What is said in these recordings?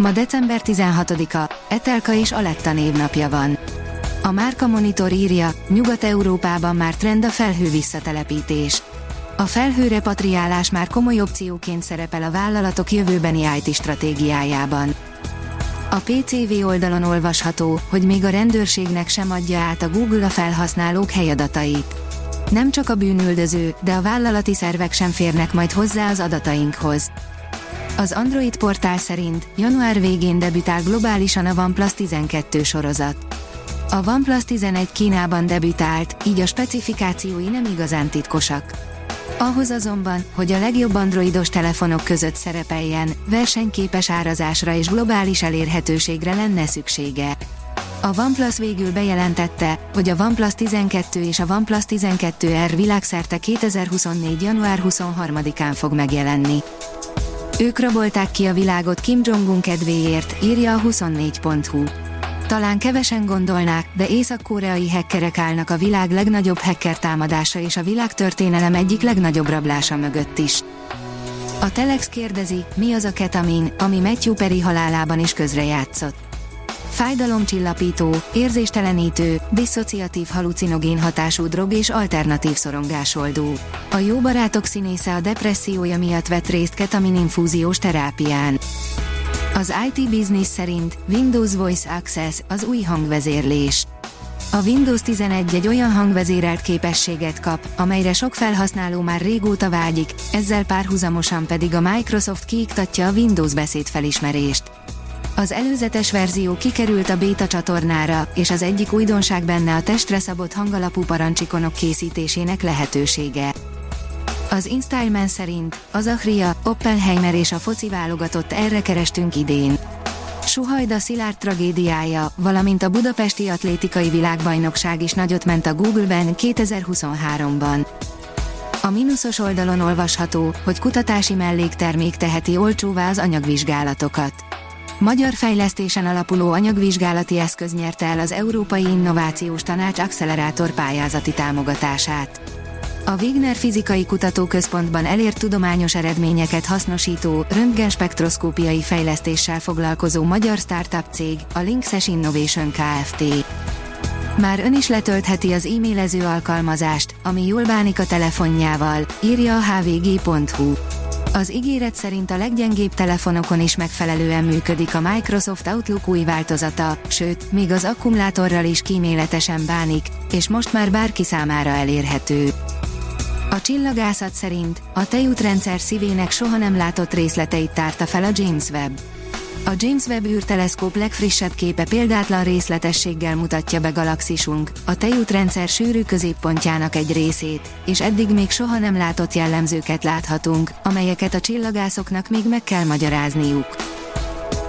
Ma december 16-a, Etelka és Aletta névnapja van. A Márka Monitor írja, Nyugat-Európában már trend a felhő visszatelepítés. A felhőre patriálás már komoly opcióként szerepel a vállalatok jövőbeni IT stratégiájában. A PCV oldalon olvasható, hogy még a rendőrségnek sem adja át a Google a felhasználók helyadatait. Nem csak a bűnüldöző, de a vállalati szervek sem férnek majd hozzá az adatainkhoz. Az Android portál szerint január végén debütál globálisan a OnePlus 12 sorozat. A OnePlus 11 Kínában debütált, így a specifikációi nem igazán titkosak. Ahhoz azonban, hogy a legjobb androidos telefonok között szerepeljen, versenyképes árazásra és globális elérhetőségre lenne szüksége. A OnePlus végül bejelentette, hogy a OnePlus 12 és a OnePlus 12R világszerte 2024. január 23-án fog megjelenni. Ők rabolták ki a világot Kim Jong-un kedvéért, írja a 24.hu. Talán kevesen gondolnák, de észak-koreai hackerek állnak a világ legnagyobb hacker támadása és a világtörténelem egyik legnagyobb rablása mögött is. A Telex kérdezi, mi az a ketamin, ami Matthew Perry halálában is közrejátszott. Fájdalomcsillapító, érzéstelenítő, diszociatív halucinogén hatású drog és alternatív szorongásoldó. A jó barátok színésze a depressziója miatt vett részt ketamininfúziós terápián. Az IT Business szerint Windows Voice Access az új hangvezérlés. A Windows 11 egy olyan hangvezérelt képességet kap, amelyre sok felhasználó már régóta vágyik, ezzel párhuzamosan pedig a Microsoft kiiktatja a Windows beszédfelismerést. Az előzetes verzió kikerült a beta csatornára, és az egyik újdonság benne a testre szabott hangalapú parancsikonok készítésének lehetősége. Az InStyleman szerint az Achria, Oppenheimer és a foci válogatott erre kerestünk idén. Suhajda Szilárd tragédiája, valamint a budapesti atlétikai világbajnokság is nagyot ment a Google-ben 2023-ban. A mínuszos oldalon olvasható, hogy kutatási melléktermék teheti olcsóvá az anyagvizsgálatokat. Magyar fejlesztésen alapuló anyagvizsgálati eszköz nyerte el az Európai Innovációs Tanács Accelerátor pályázati támogatását. A Wigner Fizikai Kutatóközpontban elért tudományos eredményeket hasznosító, röntgenspektroszkópiai fejlesztéssel foglalkozó magyar startup cég, a Linksys Innovation Kft. Már ön is letöltheti az e-mailező alkalmazást, ami jól bánik a telefonjával, írja a hvg.hu. Az ígéret szerint a leggyengébb telefonokon is megfelelően működik a Microsoft Outlook új változata, sőt, még az akkumulátorral is kíméletesen bánik, és most már bárki számára elérhető. A csillagászat szerint a tejútrendszer szívének soha nem látott részleteit tárta fel a James Webb. A James Webb űrteleszkóp legfrissebb képe példátlan részletességgel mutatja be galaxisunk, a tejútrendszer sűrű középpontjának egy részét, és eddig még soha nem látott jellemzőket láthatunk, amelyeket a csillagászoknak még meg kell magyarázniuk.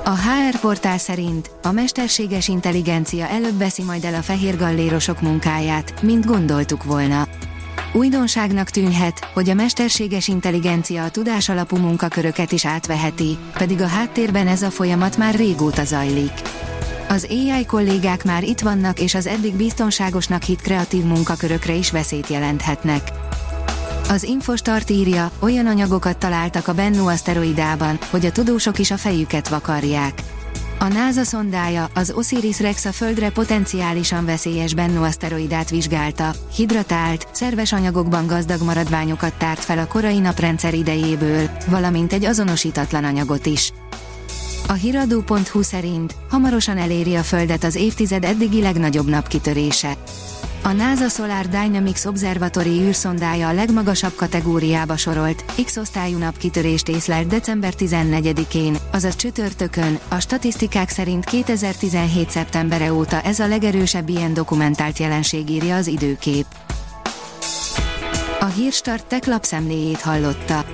A HR portál szerint a mesterséges intelligencia előbb veszi majd el a fehér gallérosok munkáját, mint gondoltuk volna. Újdonságnak tűnhet, hogy a mesterséges intelligencia a tudásalapú munkaköröket is átveheti, pedig a háttérben ez a folyamat már régóta zajlik. Az AI kollégák már itt vannak és az eddig biztonságosnak hit kreatív munkakörökre is veszélyt jelenthetnek. Az Infostart írja, olyan anyagokat találtak a Bennu aszteroidában, hogy a tudósok is a fejüket vakarják. A NASA szondája, az OSIRIS-REx a Földre potenciálisan veszélyes Bennu aszteroidát vizsgálta, hidratált, szerves anyagokban gazdag maradványokat tárt fel a korai naprendszer idejéből, valamint egy azonosítatlan anyagot is. A hiradó.hu szerint hamarosan eléri a Földet az évtized eddigi legnagyobb napkitörése. A NASA Solar Dynamics Observatory űrszondája a legmagasabb kategóriába sorolt, X-osztályú napkitörést észlelt december 14-én, azaz csütörtökön, a statisztikák szerint 2017. szeptembere óta ez a legerősebb ilyen dokumentált jelenség írja az időkép. A hírstart tech lapszemléjét hallotta.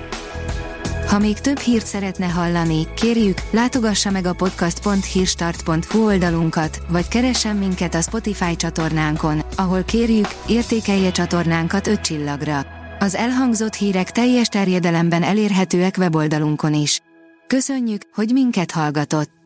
Ha még több hírt szeretne hallani, kérjük, látogassa meg a podcast.hírstart.hu oldalunkat, vagy keressen minket a Spotify csatornánkon, ahol kérjük, értékelje csatornánkat 5 csillagra. Az elhangzott hírek teljes terjedelemben elérhetőek weboldalunkon is. Köszönjük, hogy minket hallgatott!